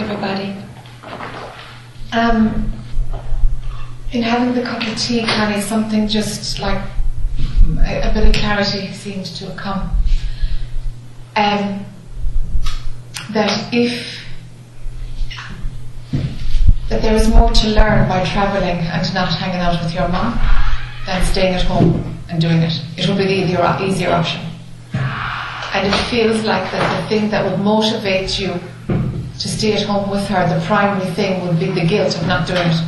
everybody. Um, in having the cup of tea, Connie, something just like a, a bit of clarity seemed to have come. Um, that if that there is more to learn by travelling and not hanging out with your mum than staying at home and doing it. It will be the easier, easier option. And it feels like that the thing that would motivate you to stay at home with her, the primary thing would be the guilt of not doing it,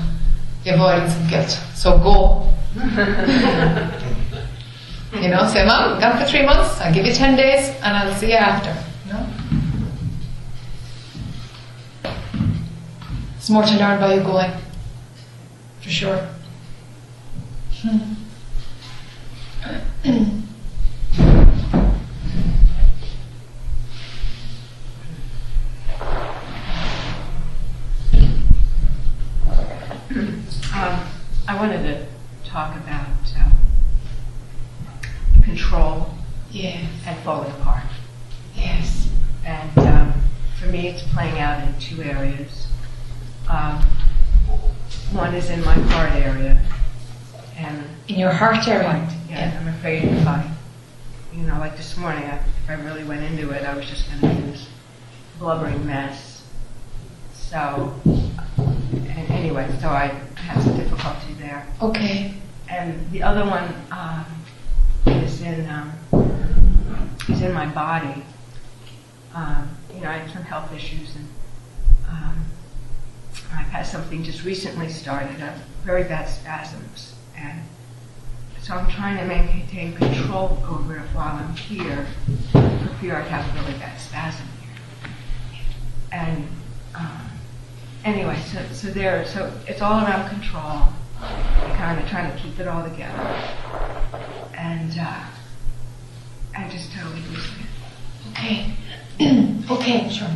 the avoidance of guilt. So go. you know, say, Mom, gone for three months, I'll give you ten days and I'll see you after. Know? There's more to learn by you going, for sure. Hmm. wanted to talk about uh, control Yes, and falling apart. yes. And um, for me, it's playing out in two areas. Um, one is in my heart area, and In your heart area. Right, yeah, I'm afraid if I, you know, like this morning, I, if I really went into it, I was just going to be this blubbering mess. So, and anyway, so I have some difficulty there. Okay. And the other one um, is in um, is in my body. Um, you know, I have some health issues, and um, I've had something just recently started, uh, very bad spasms, and so I'm trying to maintain control over it while I'm here, for fear I have a really bad spasm here. And anyway, so so there, so it's all around control, kind of trying to keep it all together, and uh, and just totally losing it. Okay. okay, sure.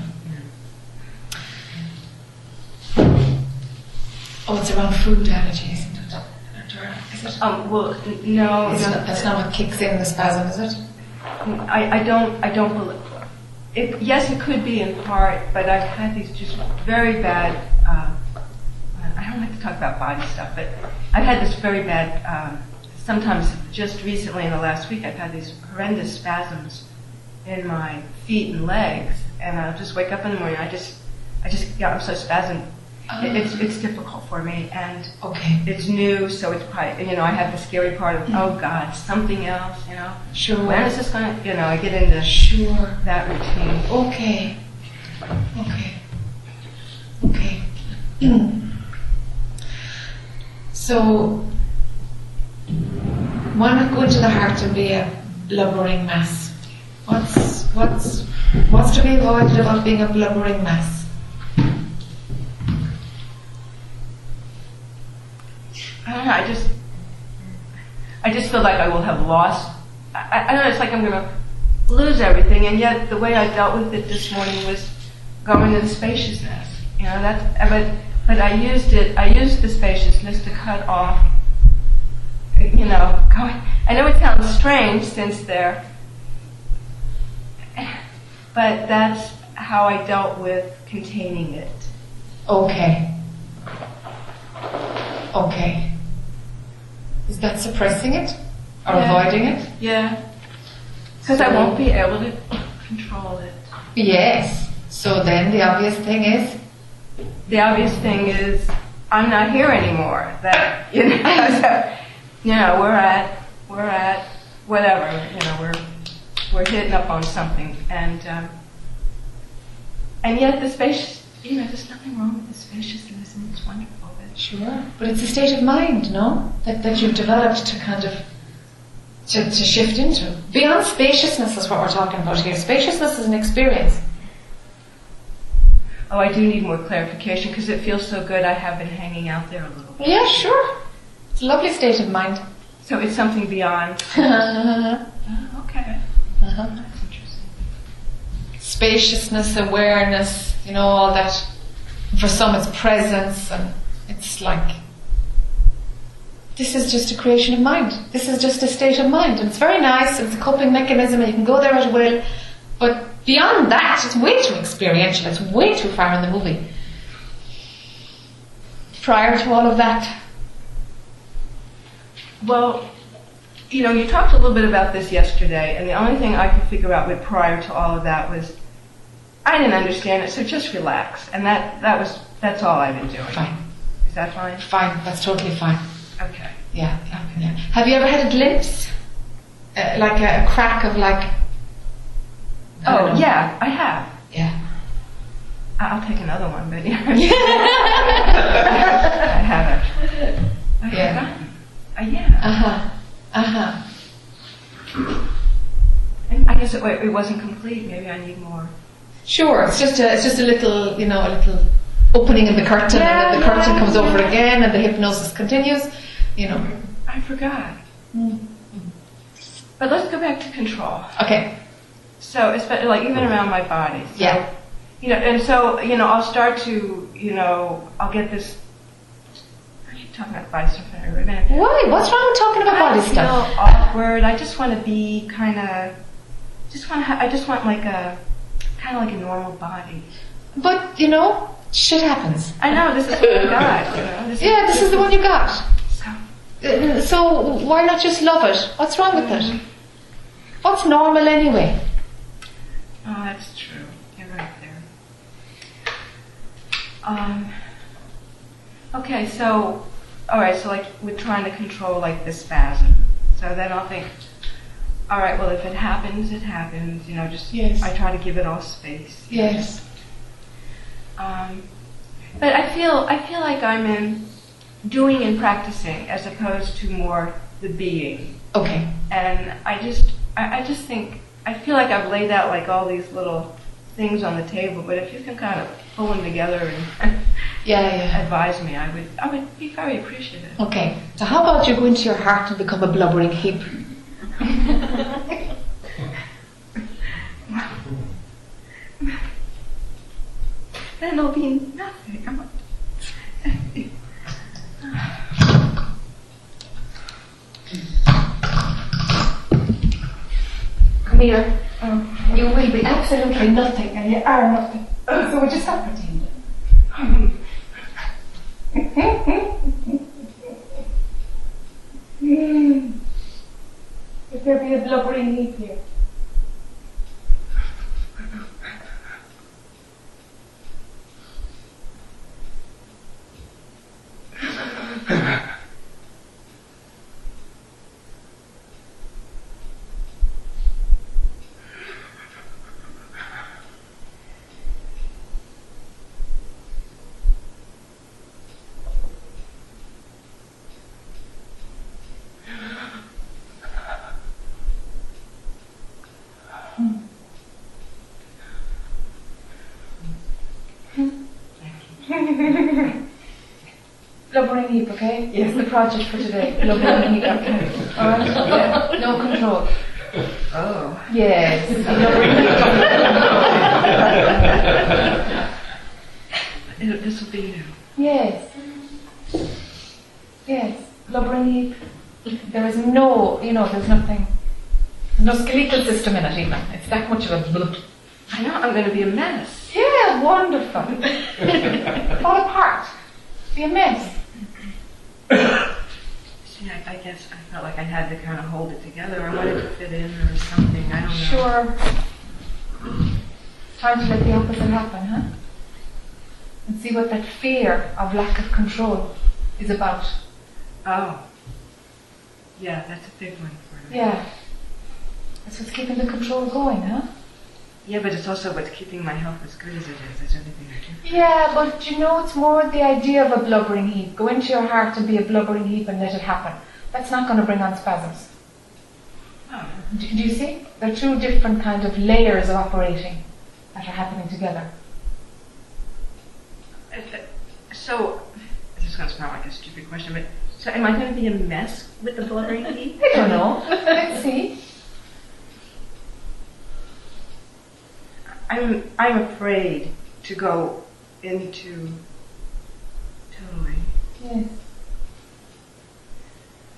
Oh, it's around food allergies, isn't it? Is it? Um, well, n- no, It's no, not, that's not what kicks in the spasm, is it? I, I don't, I don't believe. It, yes, it could be in part, but I've had these just very bad. Uh, I don't like to talk about body stuff, but I've had this very bad. Um, sometimes, just recently in the last week, I've had these horrendous spasms in my feet and legs, and I'll just wake up in the morning. I just, I just, yeah, I'm so spasmed. It, it's, it's difficult for me, and Okay. it's new, so it's probably, you know, I have the scary part of, oh mm-hmm. God, something else, you know. Sure. When is this going to, you know, I get into Sure. that routine. Okay. Okay. Okay. so, why not go into the heart and be a blubbering mess? What's what's what's to be avoided about being a blubbering mess? I don't know, I just, I just feel like I will have lost, I, I- don't know, it's like I'm to lose everything, and yet the way I dealt with it this morning was going to the spaciousness. You know, that's, but, but I used it, I used the spaciousness to cut off, you know, going, I know it sounds strange since they're, but that's how I dealt with containing it. Okay. Okay. Is that suppressing it or Yeah. avoiding it? Yeah. Because I won't be able to control it. Yes. So then the obvious thing is The obvious thing is I'm not here anymore. That you know, so, you know, we're at we're at whatever. You know, we're we're hitting up on something, and um, and yet the space. You know, there's nothing wrong with the spaciousness, and it's wonderful. Sure. But it's a state of mind, no? That, that you've developed to kind of to, to shift into. Beyond spaciousness is what we're talking about here. Spaciousness is an experience. oh, I do need more clarification because it feels so good. I have been hanging out there a little. bit. Yeah, sure. It's a lovely state of mind. So it's something beyond. uh-huh. Oh, okay, that's interesting. Spaciousness, awareness, you know, all that. For some it's presence and it's like this is just a creation of mind. This is just a state of mind. And it's very nice, it's a coping mechanism and you can go there at will, but Beyond that, it's way too experiential. It's way too far in the movie. Prior to all of that, Well, you know, you talked a little bit about this yesterday, and the only thing I could figure out with prior to all of that was I didn't understand it, so just relax. And that, that was that's all I've been doing. fine, that fine? fine. That's totally fine. Okay. Yeah, yeah, yeah. Have you ever had a glimpse, uh, like a, a crack of like? Oh, know. yeah, I have. yeah. I- I'll take another one, but yeah. I haven't. I've Yeah. Uh, yeah. Uh huh. Uh huh. I guess it, it wasn't complete. Maybe I need more. Sure. It's just a it's just a little you know a little opening in the curtain, Yeah, and then the curtain yeah, comes over again, and the hypnosis continues. You know. I forgot. Mm. But let's go back to control. Okay. So, especially like even around my body. So, Yeah. You know, and so you know, I'll start to you know, I'll get this. I keep talking about body stuff every minute. Why? What's wrong with talking about I body feel stuff? awkward. I just want to be kind of. Just want to. Ha- I just want like a kind of like a normal body. But you know, shit happens. I know this is what I got. You know, this Yeah, this is the one you got. So, Uh, So why not just love it? What's wrong with it? What's normal anyway? oh, that's true. You're right there. Um. Okay, so, all right, so like we're trying to control like the spasm. So then I'll think, all right, well if it happens, it happens. You know, just Yes. I try to give it all space. Yes. Um, but I feel I feel like I'm in doing and practicing as opposed to more the being. Okay. And I just I, I just think I feel like I've laid out like all these little things on the table. But if you can kind of pull them together and Yeah, yeah. advise me, I would I would be very appreciative. Okay. So how about you go into your heart and become a blubbering heap? Then it'll be nothing. I'm, Come here. Um, you will be absolutely nothing, and you are nothing. Oh, so we just have stop pretending. Hmm. If there be a blubbering heap here. Ha ha ha. Blubbering heap, okay? Yes. the project for today. Blubbering heap, okay. Alright? Yeah. No control. oh. Yes. This will be new. Yes. Yes. Blubbering. There is no, you know, there's nothing. There's no skeletal system in it even. It's that much of a blub. I know I'm going to be a mess. Yeah, wonderful. Fall apart. Be a mess. See, I, I guess I felt like I had to kind of hold it together. I wanted to fit in or something. I don't know. Sure. Trying to let the opposite happen, huh? And see what that fear of lack of control is about. Oh. Yeah, that's a big one for me. Yeah. That's what's keeping the control going, huh? Yeah, but it's also about keeping my health as good as it is. Is everything I do. Yeah, but you know, it's more the idea of a blubbering heap. Go into your heart and be a blubbering heap and let it happen. That's not going to bring on spasms. Oh. Do, do you see? There are two different kind of layers of operating that are happening together. Uh, uh, So, this is going to sound like a stupid question, but so am I going to be a mess with the blubbering heap? I don't know. Let's see. I'm I'm afraid to go into totally. Yes.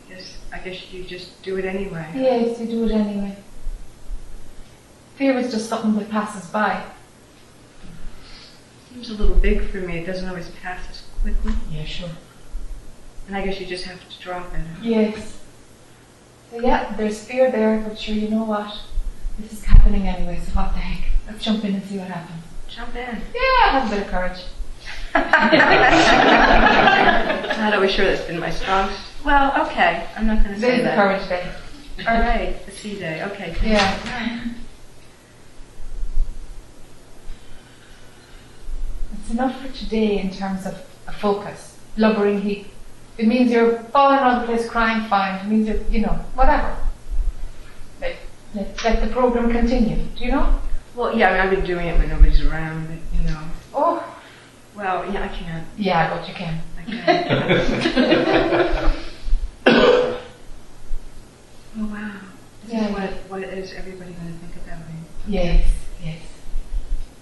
I guess I guess you just do it anyway. Yes, you do it anyway. Fear is just something that passes by. Seems a little big for me. It doesn't always pass as quickly. Yeah, sure. And I guess you just have to drop it. Yes. So yeah, there's fear there, but sure, you know what? This is happening anyway, so what the heck? Let's jump in and see what happens. Jump in. Yeah, have a bit of courage. Not always sure that's been my strong. Well, okay. I'm not going to say that. courage day. All right, the C day. Okay. Yeah. It's enough for today in terms of a focus. Blubbering heap. It means you're falling around the place crying fine. It means you're, you know, whatever. Let, let, let the program continue. Do you know? Well, yeah. I mean, I've been doing it when nobody's around. But, you know. Oh, Well, yeah. I can't. yeah, but you can. I can't. oh wow. This Yeah, what, what is everybody going to think about me? Yes, yes.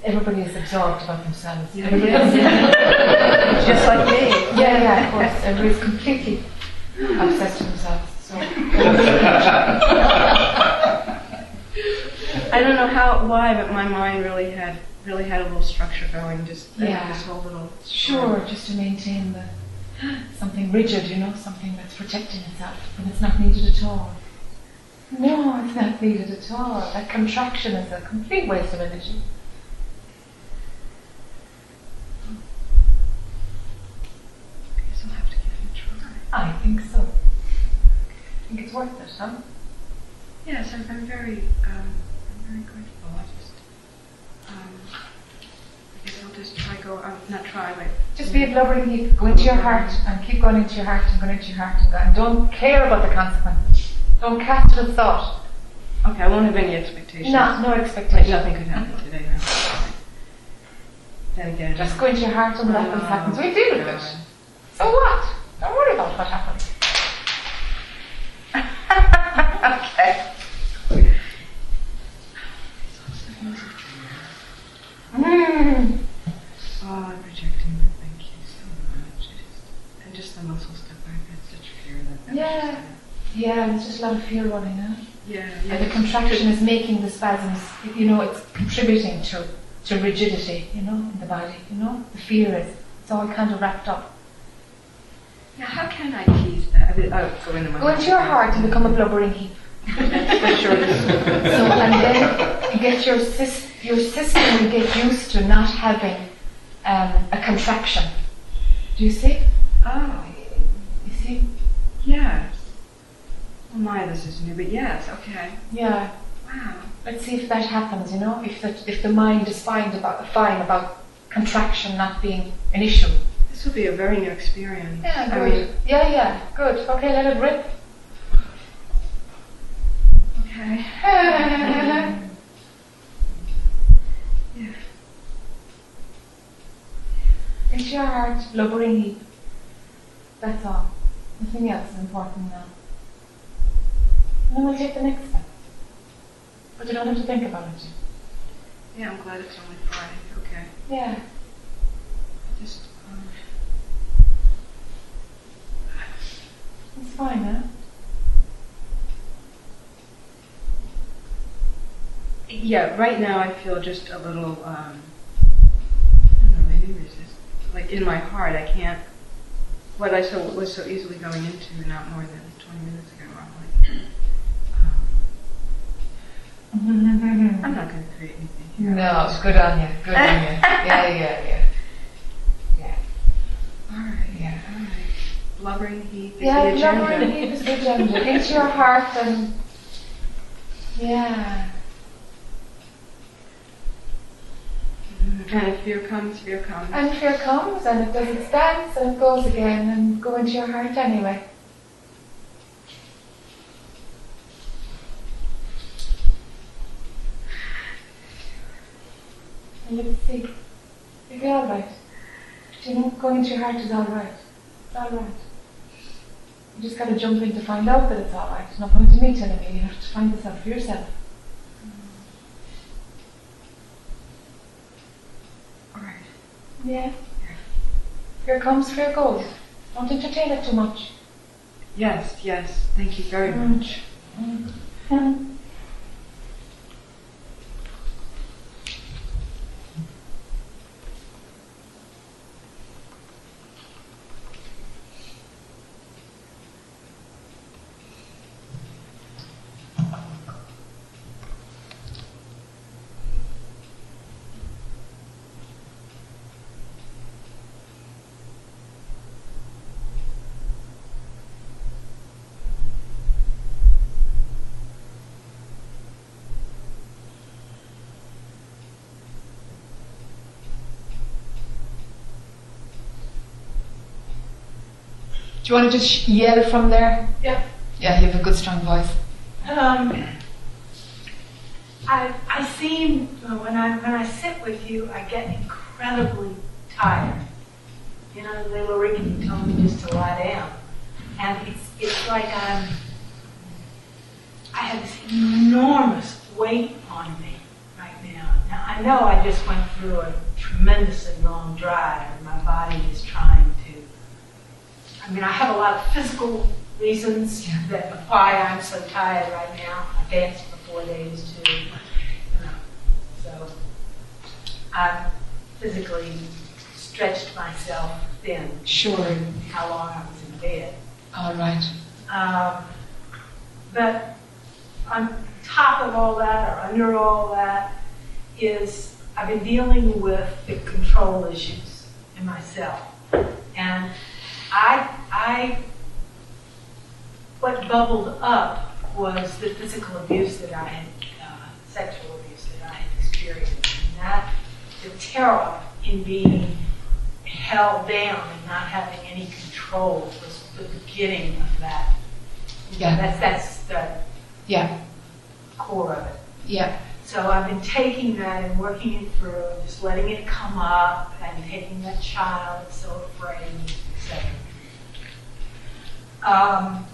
Everybody is absorbed about themselves. Yeah, yeah, Just like me. yeah, yeah, of course. Everybody's completely obsessed with themselves. So. I don't know how, why, but my mind really had really had a little structure going. Just Yeah. this whole little. Sure, just to maintain the something rigid, you know, something that's protecting itself, and it's not needed at all. No, it's not needed at all. That contraction is a complete waste of energy. I have to give it a try. I think so. I think it's worth it, huh? Yes, I'm, I'm very, um, I'm very grateful. I just, um, I guess I'll just try go, um, not try, Just be a blubbering heap. Go into your heart and keep going into your heart and going into your heart and, go, and don't care about the consequences. Don't cast it a thought. okay. I won't have any expectations. No, no Like nothing could happen today. No. Then again, Just go into your heart and what happens Oh, happens. We deal with it. So what? Don't worry about what happens. okay. Mm. Oh, I'm projecting, but thank you so much. Just, and just the muscle stuff, I've had such fear that. that Yeah. Yeah, there's just a lot of fear running out. Yeah, And yeah. the contraction is making the spasms, you know, it's contributing to, to rigidity, you know, in the body, you know? The fear is, it's all kind of wrapped up. Now, how can I tease that? I oh, go into my Go into your heart and become a blubbering heap. For sure. So, and then you get your, sys- your system will get used to not having um, a contraction. Do you see? Oh, You see? yes. Oh my, this is new, but yes, okay. Yeah. Wow. Let's see if that happens, you know, if the, if the mind is fine about, fine about contraction not being an issue. This will be a very new experience. Yeah, I good. mean, yeah, yeah, good. Okay, let it rip. okay. yeah. Yeah. Into your heart, blubbering heap. That's all. Nothing else is important now. And then we'll take the next step. But you don't have to think about it. Yeah, I'm glad it's only Friday. Okay. Yeah. I just, um, It's fine, huh? yeah, right now I feel just a little, um, I don't know, maybe resist. Like in my heart, I can't, what I so, was so easily going into not more than 20 minutes ago, I'm like, um, I'm not going to create anything here. No, it's good on you. Good on you. Yeah, yeah, yeah. Yeah. All right. Yeah. All right. Blubbering heap is Yeah, blubbering heap is the agenda. Into your heart and yeah. And if fear comes, fear comes. And fear comes and it does its dance and it goes again and go into your heart anyway. And let's see. You'll be alright. You know, going into your heart is alright. It's alright. You just gotta jump in to find out that it's alright. It's not going to me telling you, you have to find this out for yourself. All right. Yeah. Here comes, fear goes. Don't entertain it too much. Yes, yes. Thank you very Mm. much. Mm. Do you want to just yell from there? Yeah. Yeah, you have a good strong voice. Um, I, I seem, when I, when I sit with you, I get incredibly tired. You know, little Ricky told me just to lie down. And it's, it's like I'm, I have this enormous weight on me right now. Now, I know I just went through a tremendously long drive and my body is trying to, I mean, I have a lot of physical reasons that why I'm so tired right now. I danced for four days too, you know. So I've physically stretched myself thin Sure. how long I was in bed. All right. Um, but on top of all that, or under all that, is I've been dealing with the control issues in myself. And I, I, what bubbled up was the physical abuse that I had, uh, sexual abuse that I had experienced. And that, the terror in being held down and not having any control was the beginning of that. Yeah. That's, that's the Yeah. core of it. Yeah. So I've been taking that and working it through, just letting it come up and taking that child that's so afraid, etc. Um,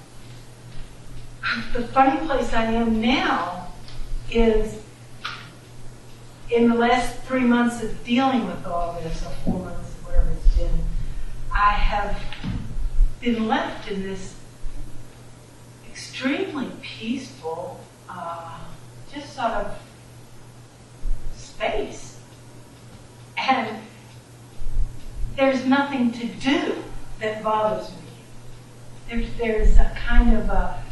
the funny place I am now is in the last three months of dealing with all this, or four months, whatever it's been, I have been left in this extremely peaceful, uh, just sort of space. And there's nothing to do that bothers me. There's, there's a kind of a,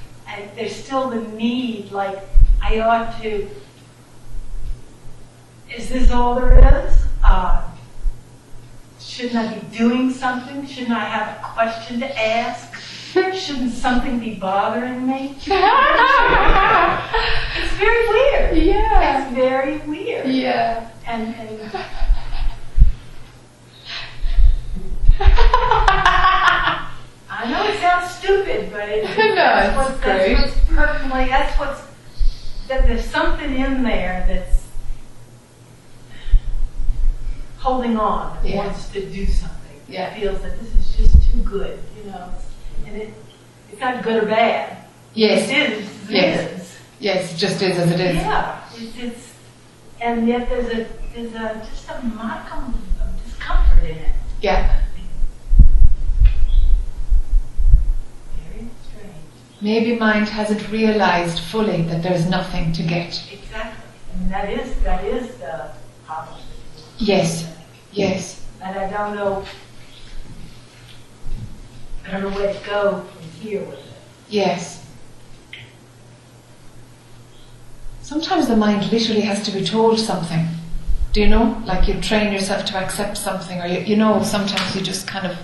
there's still the need, like, I ought to, is this all there is? Uh, shouldn't I be doing something? Shouldn't I have a question to ask? Shouldn't something be bothering me? It's very weird. Yeah. It's very weird. Yeah. And, and I know it sounds stupid, but it, No, that's, it's what's, great. that's what's personally, that's what's, that there's something in there that's holding on, that Yeah. wants to do something. Yeah. Feels that this is just too good, you know, and it, it's not good or bad. Yes. It is, it Yes. is. Yes. It just is as it is. Yeah, it's, it's, and yet there's a, there's a, just a modicum of discomfort in it. Yeah. Very strange. Maybe mind hasn't realized fully that there's nothing to get. Exactly. And that is, that is the problem. Yes. Yes. And I don't know, I don't know where to go from here with it. Yes. Sometimes the mind literally has to be told something. Do you know? Like you train yourself to accept something, or you, you know, sometimes you just kind of.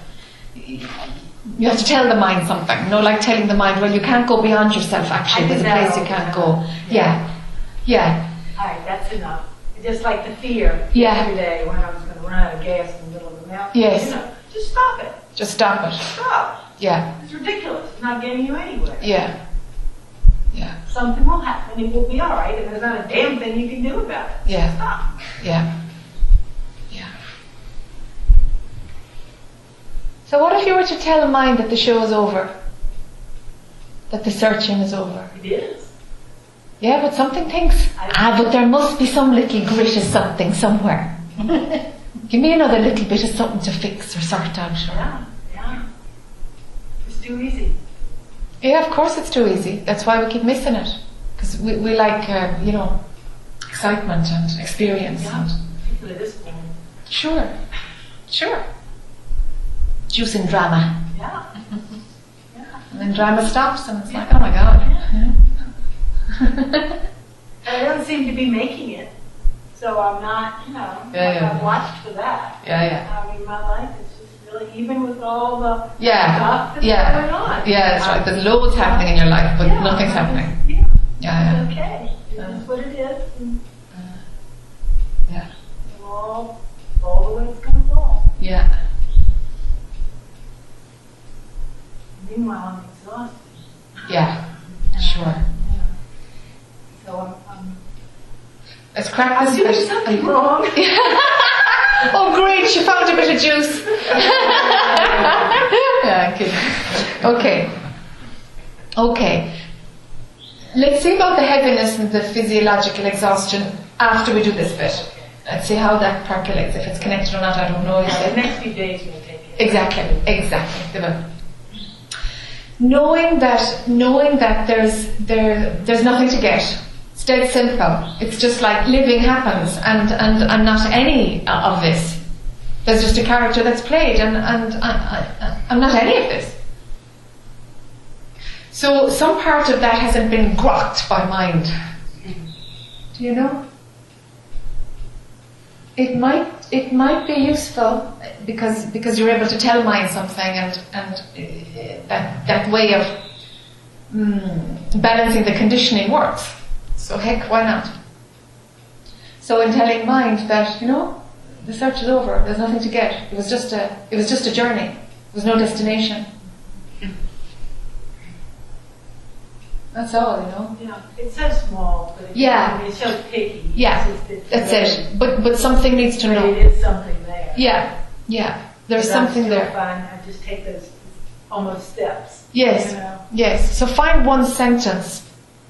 You have to tell the mind something. You know, like telling the mind, well, you can't go beyond yourself, actually. There's a place you can't go. Yeah. Yeah. All right, that's enough. Just like the fear Yeah. yesterday when I was going to run out of gas in the middle of the mountain. Yes. You know, just stop it. Just stop it. Stop. Yeah. It's ridiculous. It's not getting you anywhere. Yeah. Yeah. Something will happen. It will be all right, and there's not a damn thing you can do about it. Yeah. Stop. Yeah. So what if you were to tell a mind that the show is over? That the searching is over? It is. Yeah, but something thinks, ah, but there must be some little grit of something somewhere. Give me another little bit of something to fix or sort out. Or... Yeah, yeah. It's too easy. Yeah, of course it's too easy. That's why we keep missing it. Because we, we like, uh, you know, excitement and experience. Yeah. And People at this point. Sure, sure. Juicing drama. Yeah. Yeah. And then drama stops and it's like, oh my god. And I don't seem to be making it. So I'm not, you know, Yeah, yeah. I've watched for that. Yeah, yeah. I mean, my life is just really, even with all the Yeah, stuff that's yeah. going on. Yeah, that's right. There's loads happening in your life, but Yeah, nothing's I'm happening. Yeah, Yeah, it's okay. It Yeah. is what it is, and yeah. all, all the way it's gonna. Yeah. Meanwhile, I'm exhausted. Yeah, sure. So I'm, I'm Let's crack this. I something wrong. oh, great! She found a bit of juice. yeah, I'm kidding. Okay. Okay. Let's see about the heaviness and the physiological exhaustion after we do this bit. Let's see how that percolates. If it's connected or not, I don't know. Is yeah, the next few days will take it. Exactly. Exactly. Knowing that, knowing that there's there there's nothing to get. It's dead simple. It's just like living happens, and and and not any uh, of this. There's just a character that's played, and and I, I, I'm not any of this. So some part of that hasn't been grokked by mind. Do you know? It might it might be useful because because you're able to tell mind something and and uh, that that way of mm, balancing the conditioning works. So heck, why not? So in telling mind that you know the search is over, there's nothing to get. It was just a it was just a journey. There was no destination. That's all, you know. Yeah, it's so small, but it's, Yeah. it's so picky. Yeah, It's it's That's really- it. But but something needs to know. it is something there. Yeah, yeah. There's something there. Fine. I just take those almost steps. Yes, You know? yes. So find one sentence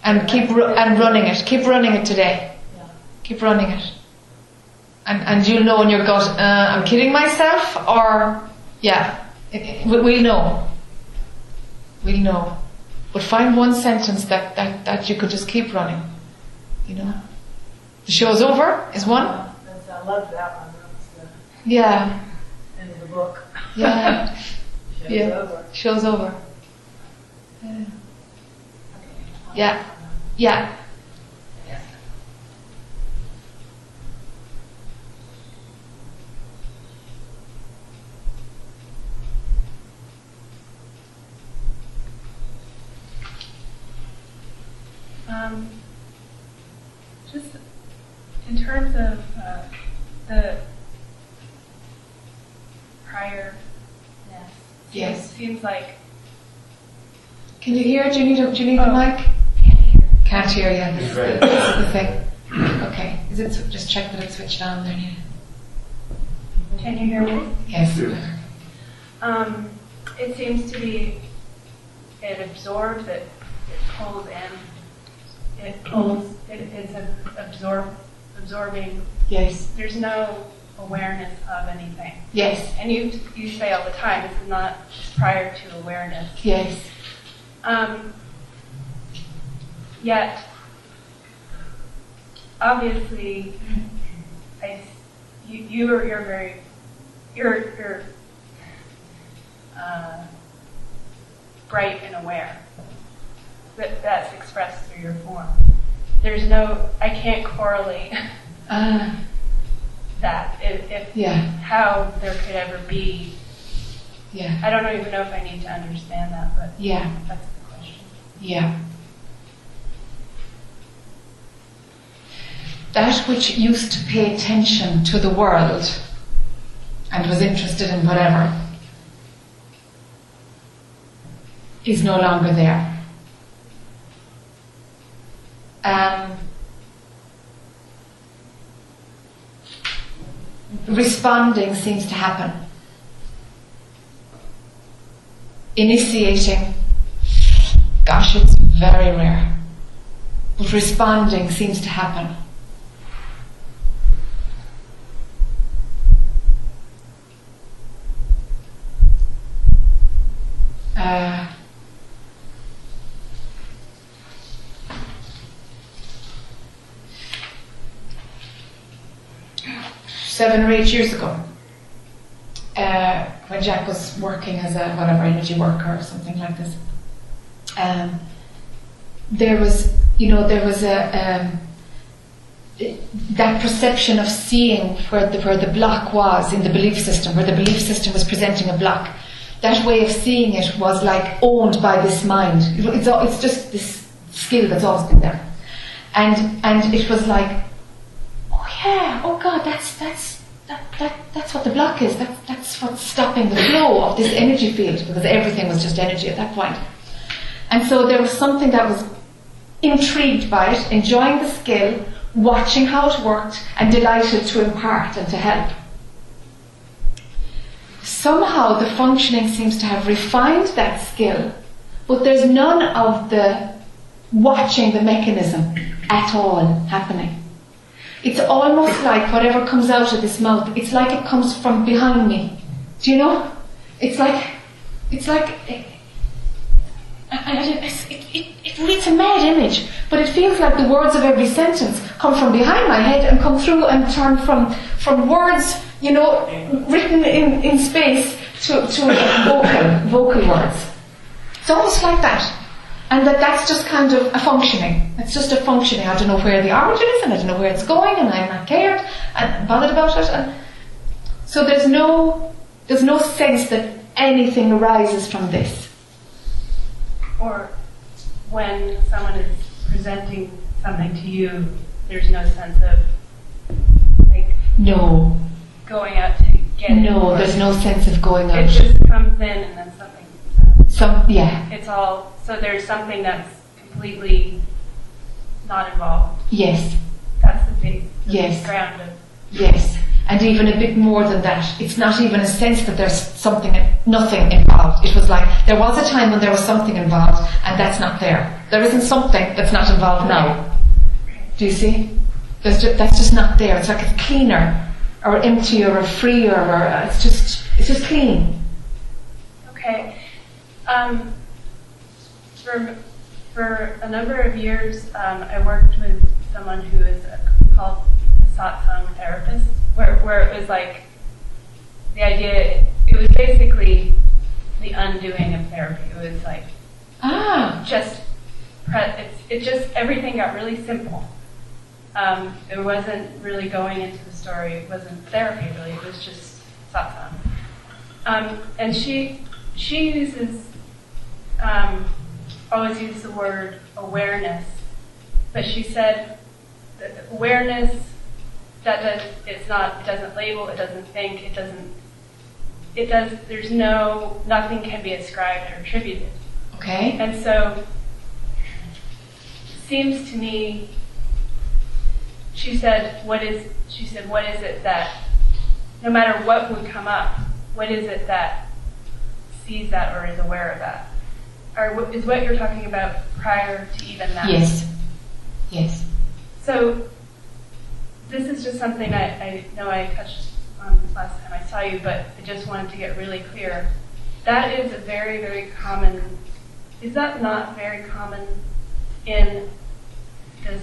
and keep ru- and running it. Keep running it today. Yeah. Keep running it. And and you'll know in your gut. Uh, I'm kidding myself, or yeah, it, it, we- we'll know. We'll know. But find one sentence that, that, that you could just keep running. You know. The show's over is one. That's, I love that one. That's Yeah, end of the book. yeah. Show's Yeah. over. Show's over. Yeah. Yeah. Um, just in terms of uh, the priorness, Yes. seems like Can you hear? Do you need a, do you need the Oh. mic? Can't hear you. This is the, this is the thing. Okay. Is it just check that it's switched on there? Yeah. Can you hear me? Yes. Um, it seems to be it absorbs it, it pulls in, it pulls, it, it's absorb, absorbing. Yes. There's no awareness of anything. Yes. And you you say all the time, this is not prior to awareness. Yes. Um, yet, obviously, I, you, you're, you're very, you're, you're uh, bright and aware. That, that's expressed through your form. There's no, I can't correlate Ah. that if, if yeah. how there could ever be. Yeah. I don't even know if I need to understand that, but Yeah. that's the question. Yeah. That which used to pay attention to the world and was interested in whatever is no longer there. Um, responding seems to happen. Initiating Gosh, it's very rare. But responding seems to happen. Uh, seven or eight years ago, uh, when Jack was working as a whatever energy worker or something like this, um, there was, you know, there was a um, that perception of seeing where the where the block was in the belief system, where the belief system was presenting a block. That way of seeing it was like owned by this mind. It's al- it's just this skill that's always been there, and and it was like, yeah, oh God, that's that's that, that that's what the block is. That's that's what's stopping the flow of this energy field because everything was just energy at that point. And so there was something that was intrigued by it, enjoying the skill, watching how it worked and delighted to impart and to help. Somehow the functioning seems to have refined that skill, but there's none of the watching the mechanism at all happening. It's almost like whatever comes out of this mouth, it's like it comes from behind me. Do you know? It's like, it's like, eh, it, it, it, it, it's a mad image, but it feels like the words of every sentence come from behind my head and come through and turn from, from words, you know, written in, in space to, to vocal, vocal words. It's almost like that. And that that's just kind of a functioning. It's just a functioning. I don't know where the origin is and I don't know where it's going and I'm not cared and bothered about it. And so there's no, there's no sense that anything arises from this. Or when someone is presenting something to you, there's no sense of like No, going out to get no, there's no sense of going out. It just comes in and then something comes out. Some, yeah, It's all so there's something that's completely not involved. yes, That's the base the Yes. ground of yes. And even a bit more than that. It's not even a sense that there's something, nothing involved. It was like, there was a time when there was something involved and that's not there. There isn't something that's not involved now. Do you see? There's ju- that's just not there. It's like it's cleaner or emptier or freer or uh, it's just, it's just clean. Okay. Um, for, for a number of years, um, I worked with someone who is a, called a satsang therapist, where, where it was like the idea, it was basically the undoing of therapy. It was like Ah, just, pre- it's, it just, everything got really simple. Um, it wasn't really going into the story, it wasn't therapy really, it was just satsang. Um, and she, she uses, um, always uses the word awareness, but she said that awareness, that does, it's not, it doesn't label, it doesn't think, it doesn't, it does, there's no, nothing can be ascribed or attributed. okay. And so, seems to me, she said, what is, she said, what is it that, no matter what would come up, what is it that sees that or is aware of that? Or is what you're talking about prior to even that? Yes. Yes. So, this is just something I, I know I touched on this last time I saw you, but I just wanted to get really clear. That is a very, very common, is that not very common in this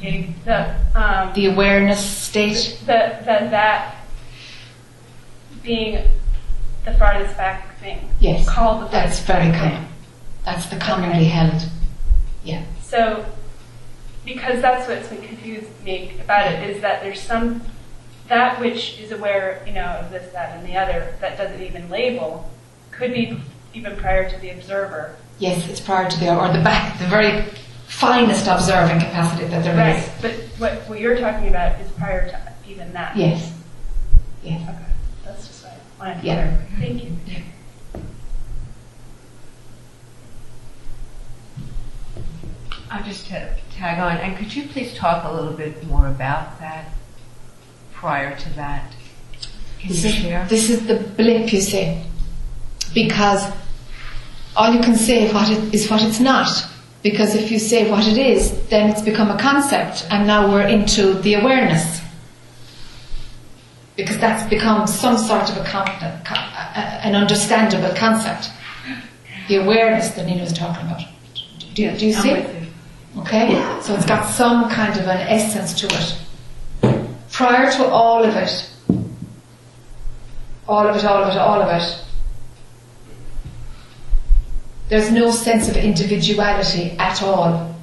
gig? The, um, The awareness stage? the, the, that being the farthest back thing. Yes. Called the That's very common. That's the commonly held. Yeah. So, because that's what's been confused me about it is that there's some that which is aware, you know, of this, that, and the other that doesn't even label could be even prior to the observer. Yes, it's prior to the, or the back, the very finest observing capacity that there is. Right, but what, what you're talking about is prior to even that. Yes. Yes. Okay. That's just what I wanted to Yeah. Thank you. I'll just ta- tag on, and could you please talk a little bit more about that prior to that? Can you This is, this is the blip, you see. Because all you can say what it is what it's not. Because if you say what it is, then it's become a concept, and now we're into the awareness. Because that's become some sort of a, con- an understandable concept. The awareness that Nina was talking about. Do you, do you I'm see? With you. Okay? So it's got some kind of an essence to it. Prior to all of it, all of it, all of it, all of it, there's no sense of individuality at all.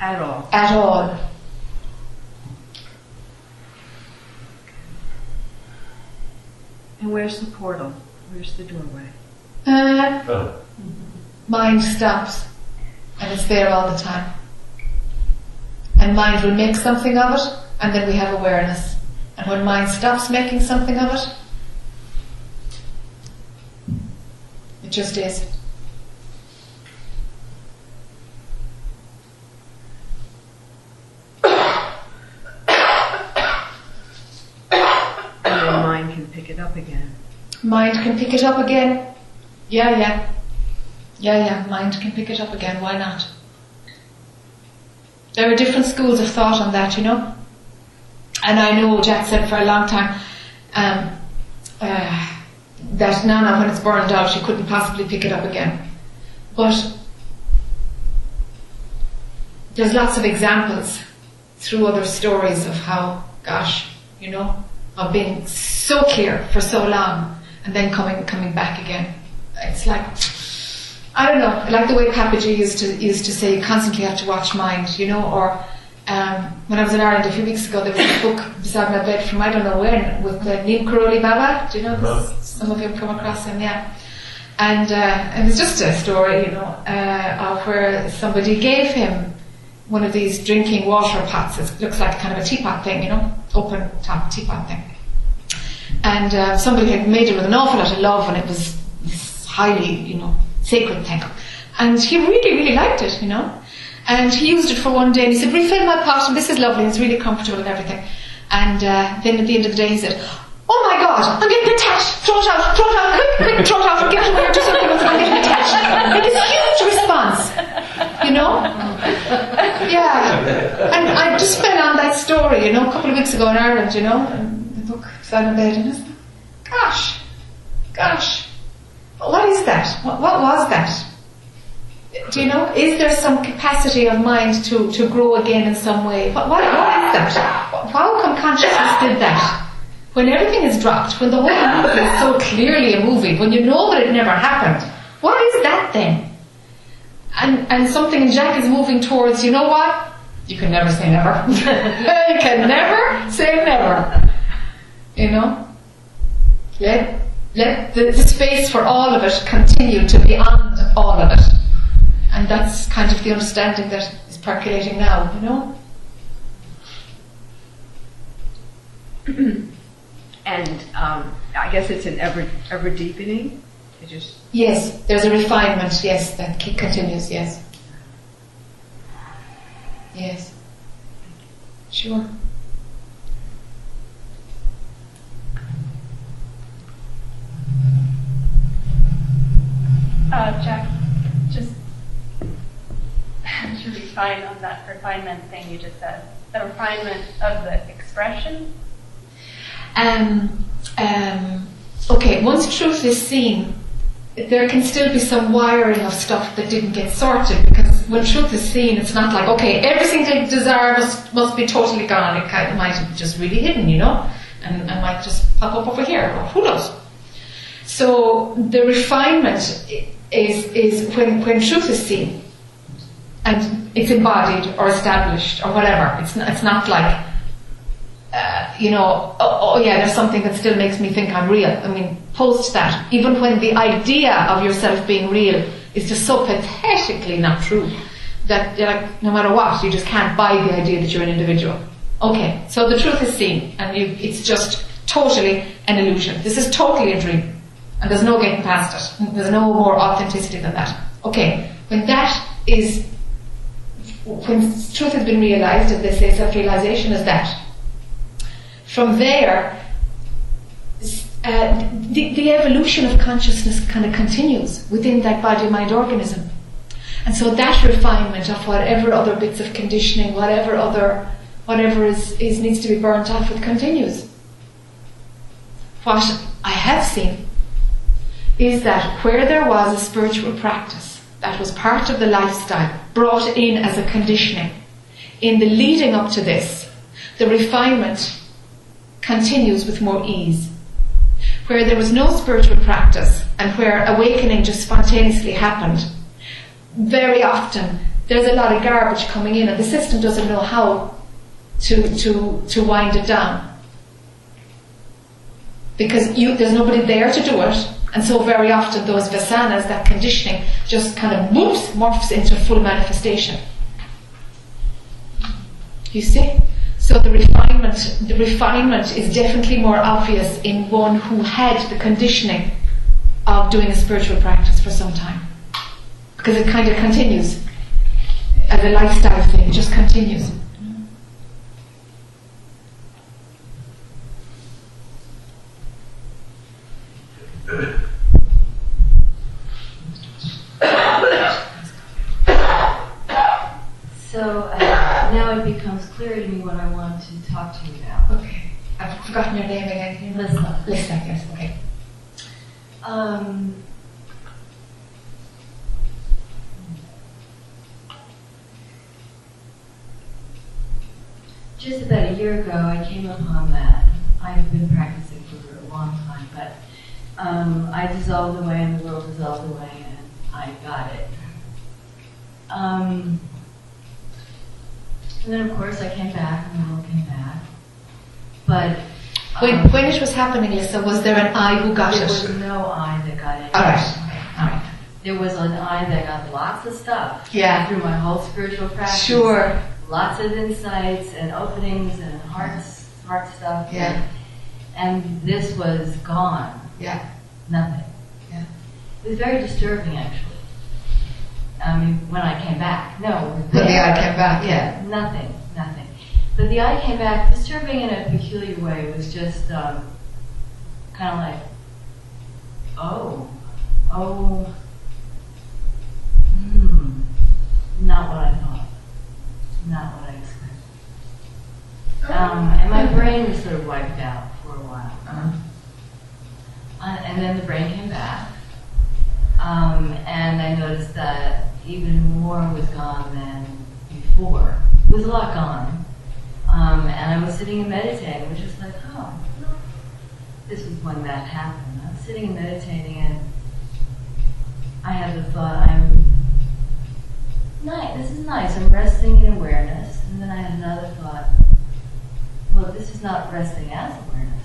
At all. At all. And where's the portal? Where's the doorway? Uh, Oh, mind stops, and it's there all the time. And mind will make something of it, and then we have awareness. And when mind stops making something of it, it just is. And mind can pick it up again. Mind can pick it up again. Yeah, yeah. Yeah, yeah, mind can pick it up again. Why not? There are different schools of thought on that, you know. And I know Jac said for a long time um, uh, that Nana, when it's burned out, she couldn't possibly pick it up again. But there's lots of examples through other stories of how, gosh, you know, of being so clear for so long and then coming coming back again. It's like I don't know, like the way Papaji used to used to say, you constantly have to watch mind, you know, or um, when I was in Ireland a few weeks ago, there was a book beside my bed from I don't know when with the Neem Karoli Baba. Do you know this? Some of you have come across him, yeah. And uh, it was just a story, you know, uh, of where somebody gave him one of these drinking water pots. It looks like kind of a teapot thing, you know, open top teapot thing. And uh, somebody had made it with an awful lot of love, and it was highly, you know, sacred thing. And he really, really liked it, you know. And he used it for one day, and he said, "Refill my pot, and this is lovely. It's really comfortable and everything." And uh, then at the end of the day, he said, "Oh my God, I'm getting attached! Throw it out! Throw it out! Quick, quick! Throw it out! Get it away! Do something it! I'm getting attached!" And this huge response, you know. Yeah. And I just fell on that story, you know, a couple of weeks ago in Ireland, you know, and the book fell in bed, and like, "Gosh, gosh, what is that? What, what was that?" Do you know? Is there some capacity of mind to, to grow again in some way? What, what, what is that? How come consciousness did that? When everything is dropped, when the whole movie is so clearly a movie, when you know that it never happened, what is that then? And, and something in Jac is moving towards, you know what? You can never say never. you can never say never. You know? Let, let the, the space for all of it continue to be, beyond all of it. And that's kind of the understanding that is percolating now, you know? And um, I guess it's an ever ever deepening. It just Yes, there's a refinement, yes, that continues, yes. Yes. Sure. Uh, Jac, just to refine on that refinement thing you just said, the refinement of the expression. Um, um, okay, once truth is seen, there can still be some wiring of stuff that didn't get sorted because when truth is seen, it's not like, okay, every single desire must, must be totally gone. It kind of might have just really hidden, you know, and, and might just pop up over here, who knows. So the refinement is, is when, when truth is seen and it's embodied or established or whatever. It's not, it's not like, uh, you know, oh, oh yeah, there's something that still makes me think I'm real. I mean, post that. Even when the idea of yourself being real is just so pathetically not true that like, no matter what, you just can't buy the idea that you're an individual. Okay, so the truth is seen, and you, it's just totally an illusion. This is totally a dream, and there's no getting past it. There's no more authenticity than that. Okay, when that is, when truth has been realized, and they say self-realization is that. From there, uh, the, the evolution of consciousness kind of continues within that body-mind organism. And so that refinement of whatever other bits of conditioning, whatever other, whatever is, is needs to be burnt off, it continues. What I have seen is that where there was a spiritual practice that was part of the lifestyle, brought in as a conditioning, in the leading up to this, the refinement continues with more ease. Where there was no spiritual practice and where awakening just spontaneously happened, very often there's a lot of garbage coming in and the system doesn't know how to, to, to wind it down. Because you, there's nobody there to do it, and so very often those vasanas, that conditioning, just kind of whoops, morphs into full manifestation. You see? So the refinement, the refinement is definitely more obvious in one who had the conditioning of doing a spiritual practice for some time. Because it kind of continues. As a lifestyle thing, it just continues. So uh, now it becomes clear to me what I want to talk to you about. Okay. I've forgotten your name again. Listen. Listen, yes, okay. Um, just about a year ago, I came upon that. I've been practicing for a long time, but um, I dissolved away and the world dissolved away, I got it. Um, and then, of course, I came back, and the world came back. But When, um, when it was happening, Lisa, was there an I who got there it? was no I that got it. All right. All right. There was an I that got lots of stuff. Yeah. Through my whole spiritual practice. Sure. Lots of insights and openings and hearts, heart stuff. Yeah. And this was gone. Yeah. Nothing. Yeah. It was very disturbing, actually. I mean, when I came back. No, When the. I came back, Yeah, nothing, nothing. But the eye came back, disturbing in a peculiar way. It was just um, kind of like, oh, oh, hmm, not what I thought, not what I expected. Um, and my brain was sort of wiped out for a while. Uh-huh. Uh, and then the brain came back. Um, and I noticed that even more was gone than before. A lot gone. Um, and I was sitting and meditating, which is like, oh, well, this was when that happened. I was sitting and meditating, and I had the thought, I'm nice. This is nice. I'm resting in awareness. And then I had another thought, well, this is not resting as awareness.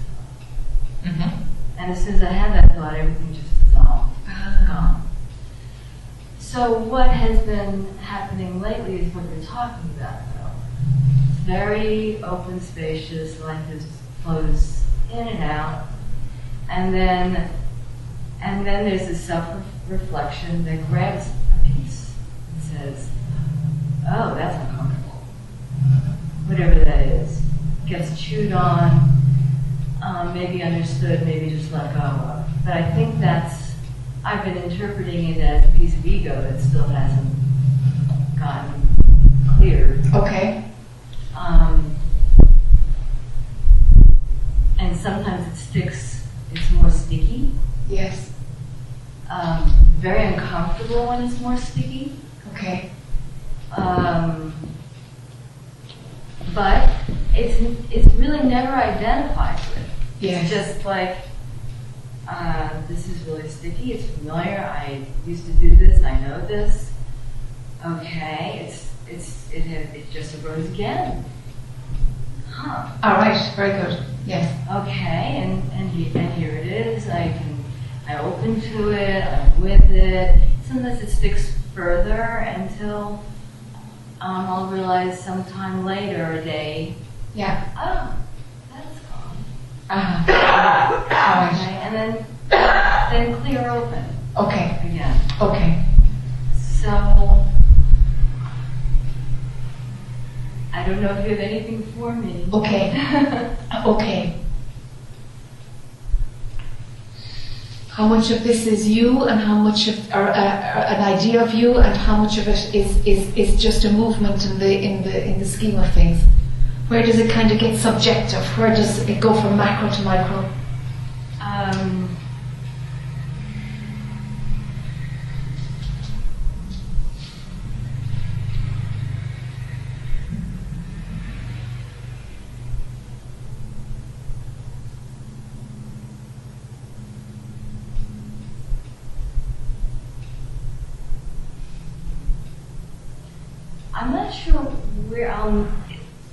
Mm-hmm. And as soon as I had that thought, everything just dissolved, gone. So what has been happening lately is what you're talking about, though. Very open, spacious, life is flows in and out, and then, and then there's this self-reflection that grabs a piece and says, "Oh, that's uncomfortable." Whatever that is, gets chewed on, um, maybe understood, maybe just let go of. But I think that's, I've been interpreting it as a piece of ego that still hasn't gotten cleared. Okay. Um, and sometimes it sticks, it's more sticky, Yes. um, very uncomfortable when it's more sticky. Okay. Um, but it's it's really never identified with. Yes. It's just like uh, this is really sticky. It's familiar. I used to do this. I know this. Okay, it's it's it has, it just arose again. Huh. All right. Very good. Yes. Okay, and and, he, and here it is. I can I open to it. I'm with it. Sometimes it sticks further until um, I'll realize sometime later, a day, Yeah. oh, that's gone. Uh-huh. All right. Okay, and then then clear open Okay. again. Okay. So I don't know if you have anything for me. Okay. Okay. How much of this is you, and how much of or, uh, uh, an idea of you, and how much of it is, is, is just a movement in the in the in the scheme of things? Where does it kind of get subjective? Where does it go from macro to micro? Um, I'm not sure where um,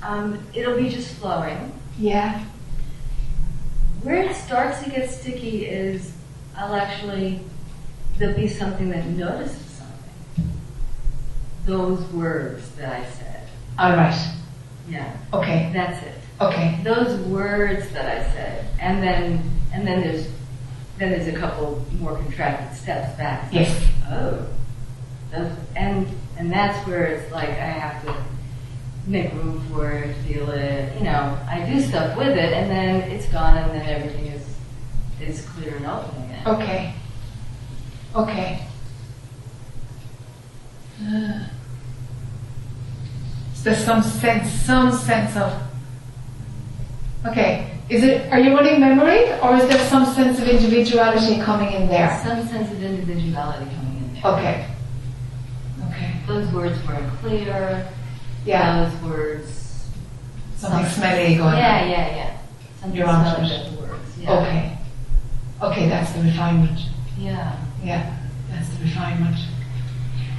um, it'll be just flowing. Yeah. Where it starts to get sticky is I'll actually, there'll be something that notices something. Those words that I said. All right. Yeah, Okay. that's it. Okay. Those words that I said. And then, and then there's, then there's a couple more contracted steps back. Like, Yes. Oh. Those, and, and that's where it's like I have to make room for it, feel it. You know, I do stuff with it, and then it's gone, and then everything is is clear and open again. Okay. Okay. Ah. So there's some sense, some sense of. Okay. Is it? Are you running memory, or is there some sense of individuality coming in there? Some sense of individuality coming in there. Okay. Okay. Those words weren't clear. Yeah. Those words. Something some- smelly going on. Yeah, yeah, yeah. Something You're smelly to about the words. Yeah. Okay. Okay, that's the refinement. Yeah. Yeah, that's the refinement.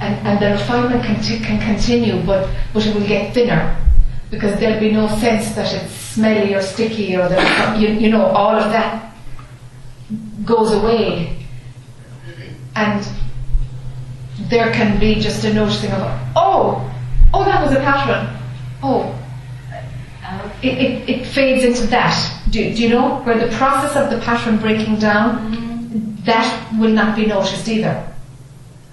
And, and the refinement can, t- can continue, but, but it will get thinner because there'll be no sense that it's smelly or sticky or that, you, you know, all of that goes away. And there can be just a noticing of, oh, oh, that was a pattern. Oh, it, it, it fades into that. Do, do you know? Where the process of the pattern breaking down, mm-hmm. that will not be noticed either.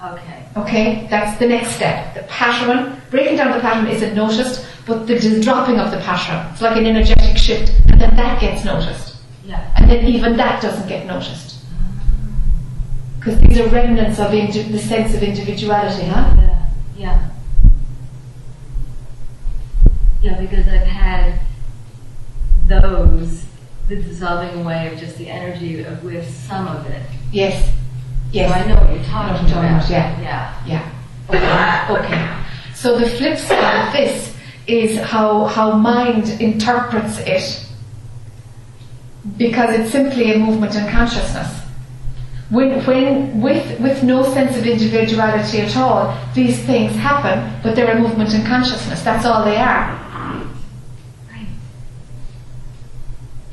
Okay. Okay? That's the next step. The pattern, breaking down the pattern isn't noticed, but the dropping of the pattern. It's like an energetic shift, and then that gets noticed. Yeah. And then even that doesn't get noticed. Mm-hmm. Because these are remnants of indi- the sense of individuality, huh? Yeah. Yeah. Yeah, because I've had those, the dissolving away of just the energy of with some of it. Yes. Yes. So I know what you're talking what you're talking about. about, yeah. Yeah. Yeah. Okay. okay. So the flip side of this is how how mind interprets it because it's simply a movement in consciousness. When, when with with no sense of individuality at all, these things happen, but they're a movement in consciousness. That's all they are.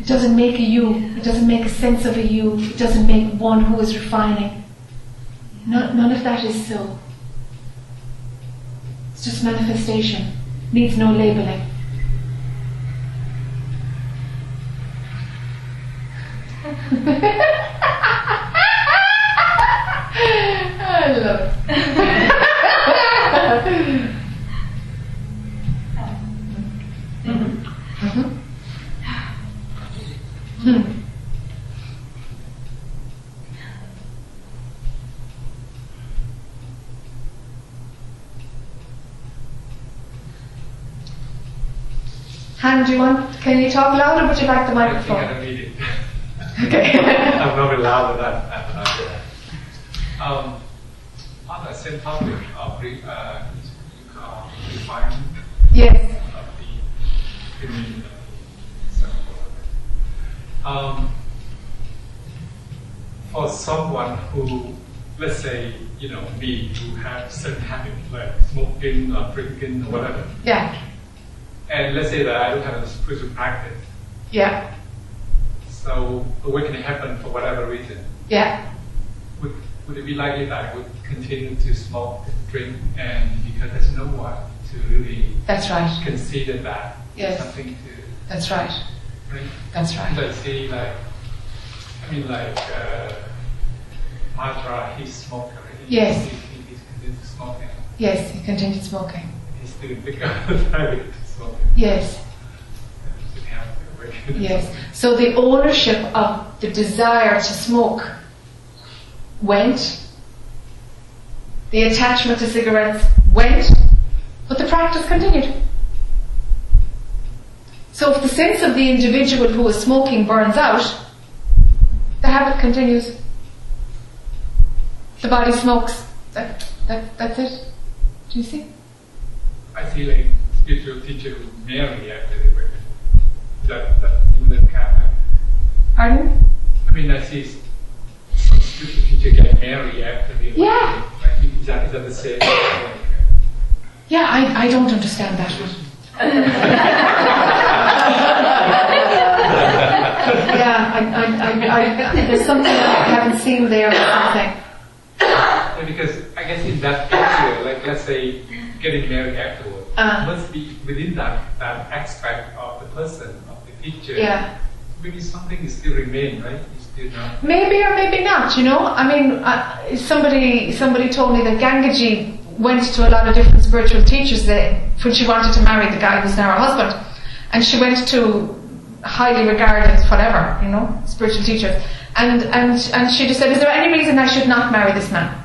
It doesn't make a you. It doesn't make a sense of a you. It doesn't make one who is refining. None, of that is so. It's just manifestation. Needs no labeling. I love Hmm. Han, do you want? Can you talk louder? Would you like the I think microphone? need it. Okay. I'm not allowed that. that. Um, on the same topic of re, uh, you refinement yes. of the self. Um, for someone who, let's say, you know, me, who have certain habits like smoking or drinking or whatever, Yeah. and let's say that I don't have a spiritual practice, Yeah. so awakening happen for whatever reason. Yeah. Would, would it be likely that I would continue to smoke, drink, and because there's no one to really That's right. consider that Yes. something to That's right. Drink? That's right. Let's see, like, I mean, like, uh, Matra, he's smoker. He, Yes. He, he, he's continued smoking. Yes, he continued smoking. He's still pick up the habit smoking. Yes. Didn't have to awaken. Yes. So the ownership of the desire to smoke went. The attachment to cigarettes went, but the practice continued. So if the sense of the individual who is smoking burns out, the habit continues. The body smokes. That, that, that's it. Do you see? I see like spiritual teacher who marry after they awaken. That, that, kind of Pardon? I mean, I see some spiritual teacher get married after they Yeah. Like, is that, is that the same? Yeah, I, I don't understand that one. Yeah, I, I, I, I, there's something I haven't seen there or something. Yeah, because I guess in that area, like let's say getting married afterwards, Uh. must be within that, that aspect of the person, of the picture. Yeah. Maybe something is still remain, right? It's still not. Maybe or maybe not, you know? I mean, uh, somebody, somebody told me that Gangaji went to a lot of different spiritual teachers that, when she wanted to marry the guy who's now her husband. And she went to highly regarded, whatever, you know, spiritual teachers. And, and, and she just said, Is there any reason I should not marry this man?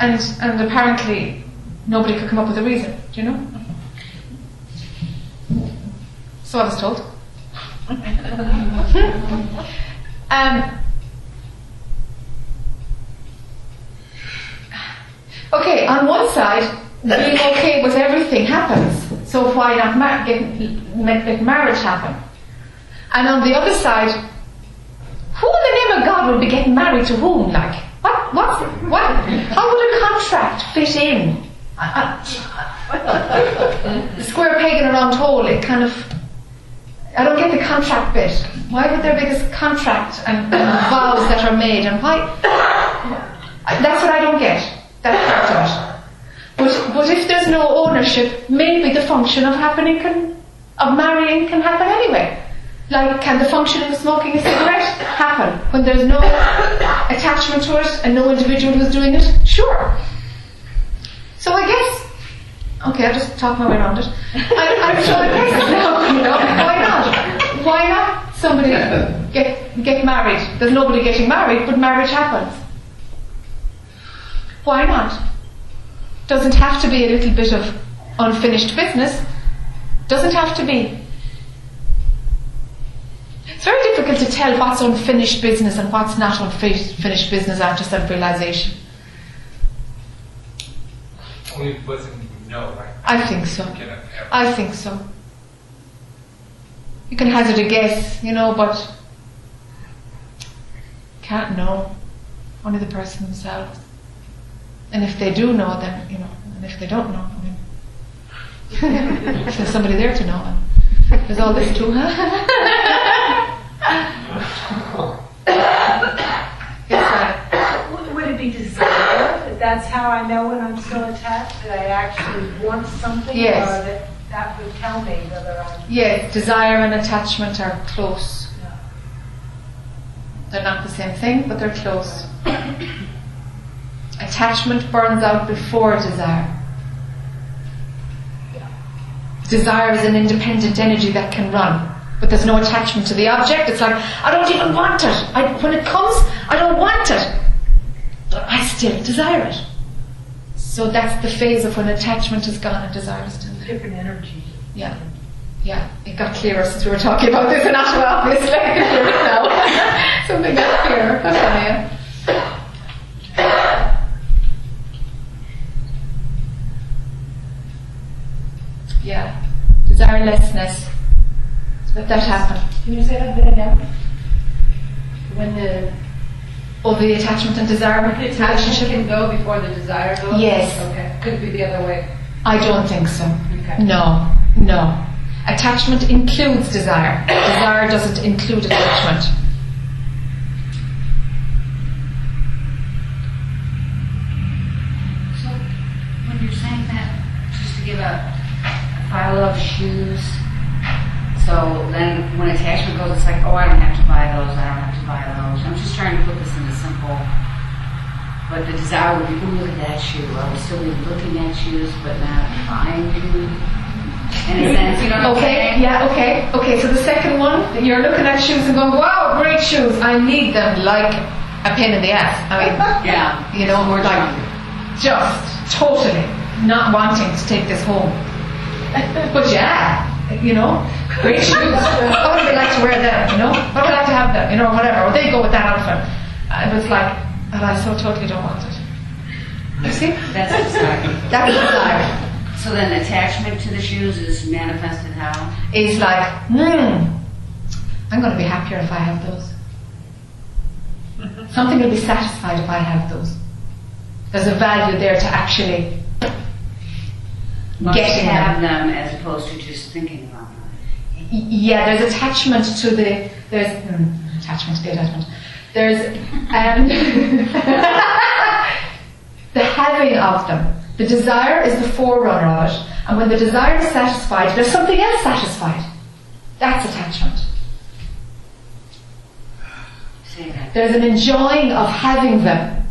And, and apparently nobody could come up with a reason, do you know? So I was told. um, okay, on one side, being okay with everything happens. So why not get, make, make marriage happen? And on the other side, who in the name of God would be getting married to whom? Like, what? What? What? How would a contract fit in? The square peg in a round hole. It kind of. I don't get the contract bit. Why would there be this contract and, and vows that are made, and why? That's what I don't get. That part of. But but if there's no ownership, maybe the function of happening can of marrying can happen anyway. Like, can the function of smoking a cigarette happen when there's no attachment to it and no individual who's doing it? Sure. So I guess, okay, I'll just talk my way around it. I, I'm so I guess, no, you know, why not? Why not somebody get, get married? There's nobody getting married, but marriage happens. Why not? Doesn't have to be a little bit of unfinished business. Doesn't have to be. It's very difficult to tell what's unfinished business and what's not unfinished business after self realization. Only the person who know, right? I think so. I think so. You can hazard a guess, you know, but can't know. Only the person themselves. And if they do know, then, you know, and if they don't know, I mean, if there's somebody there to know, and there's all this too, huh? uh, Would- it be desire? That's how I know when I'm still attached, that I actually want something? Yes. Or that that would tell me whether I'm... yes, desire and attachment are close. Yeah. They're not the same thing, but they're close. Attachment burns out before desire. Desire is an independent energy that can run, but there's no attachment to the object. It's like, I don't even want it. I, when it comes, I don't want it. But I still desire it. So that's the phase of when attachment is gone and desire is still there. Different energy. Yeah. Yeah, it got clearer since we were talking about this in Ottawa, obviously. I can hear it now. Something got clearer. That's funny. Yeah. Desirelessness. Let that happen. Can you say that bit again? When the Or the attachment and desire attachment relationship. can go before the desire goes? Yes. Okay, could be the other way. I don't think so. Okay. No, no. Attachment includes desire. Desire doesn't include attachment. So, when you're saying that, just to give a, a file of shoes, so then when attachment goes, it's like, oh, I don't have to buy those, I don't have to buy those. I'm just trying to put this into simple, but the desire would be, oh, look at that shoe. I would still be looking at shoes, but not buying shoes. In a sense, you know Okay, yeah, okay, okay. So the second one, you're looking at shoes and going, wow, great shoes. I need them like a pin in the ass. I mean, Yeah. you know, More like just totally not wanting to take this home. But yeah, you know, great shoes. How would they like to wear them? You know, how would I like to have them? You know, whatever. Or they go with that outfit. And it's like, and I so totally don't want it. You see, That's the desire. that's the desire. So then attachment to the shoes is manifested how? It's like, hmm, I'm going to be happier if I have those. Something will be satisfied if I have those. There's a value there to actually Must getting have them. them as opposed to just thinking about them. Yeah, there's attachment to the there's hmm, attachment to the attachment. There's um, the having of them. The desire is the forerunner of it, and when the desire is satisfied, there's something else satisfied. That's attachment. That. There's an enjoying of having them.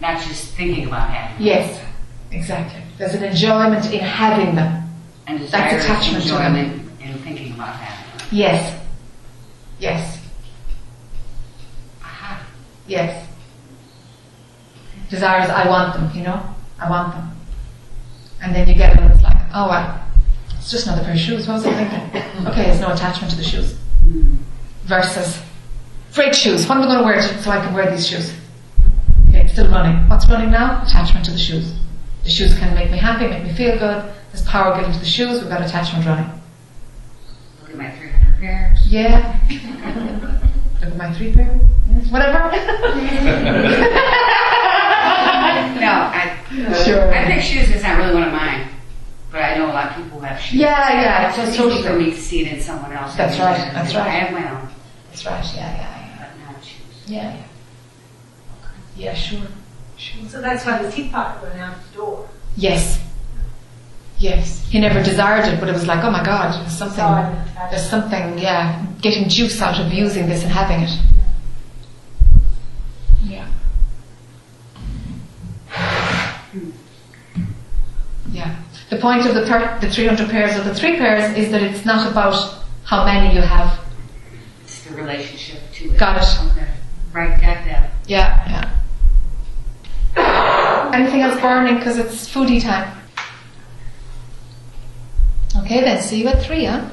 Not just thinking about having them. Yes, exactly. There's an enjoyment in having them. And That's attachment is to them. enjoyment in thinking about them. Yes. Yes. How Yes. Desires, I want them, you know? I want them. And then you get it and it's like, oh well, it's just another pair of shoes. What was I thinking? Okay, there's no attachment to the shoes. Hmm. Versus, great shoes. What am I going to wear so I can wear these shoes? Okay, it's still running. What's running now? Attachment to the shoes. The shoes can make me happy, make me feel good. There's power given to the shoes. We've got attachment running. Look at my 300 pairs. Yeah. Look at my three pairs. Whatever. No, I, Sure. I pick shoes, it's not really one of mine. But I know a lot of people who have shoes. Yeah, yeah, It's that's so easy for me to see it in someone else. That's right, that's right. I have my own, That's right. Yeah, yeah, but not shoes. yeah. Yeah, yeah. Yeah, sure. Sure. So that's why the teapot went out the door. Yes. Yes. He never desired it, but it was like, oh my God, there's something, Saw it attached. there's something, yeah, getting juice out of using this and having it. Yeah. Yeah. The point of the per- the 300 pairs or the three pairs is that it's not about how many you have. It's the relationship to it. Got it. Okay. Right, got that. Yeah, yeah. Anything else burning because it's foodie time? Okay, then see you at three, huh?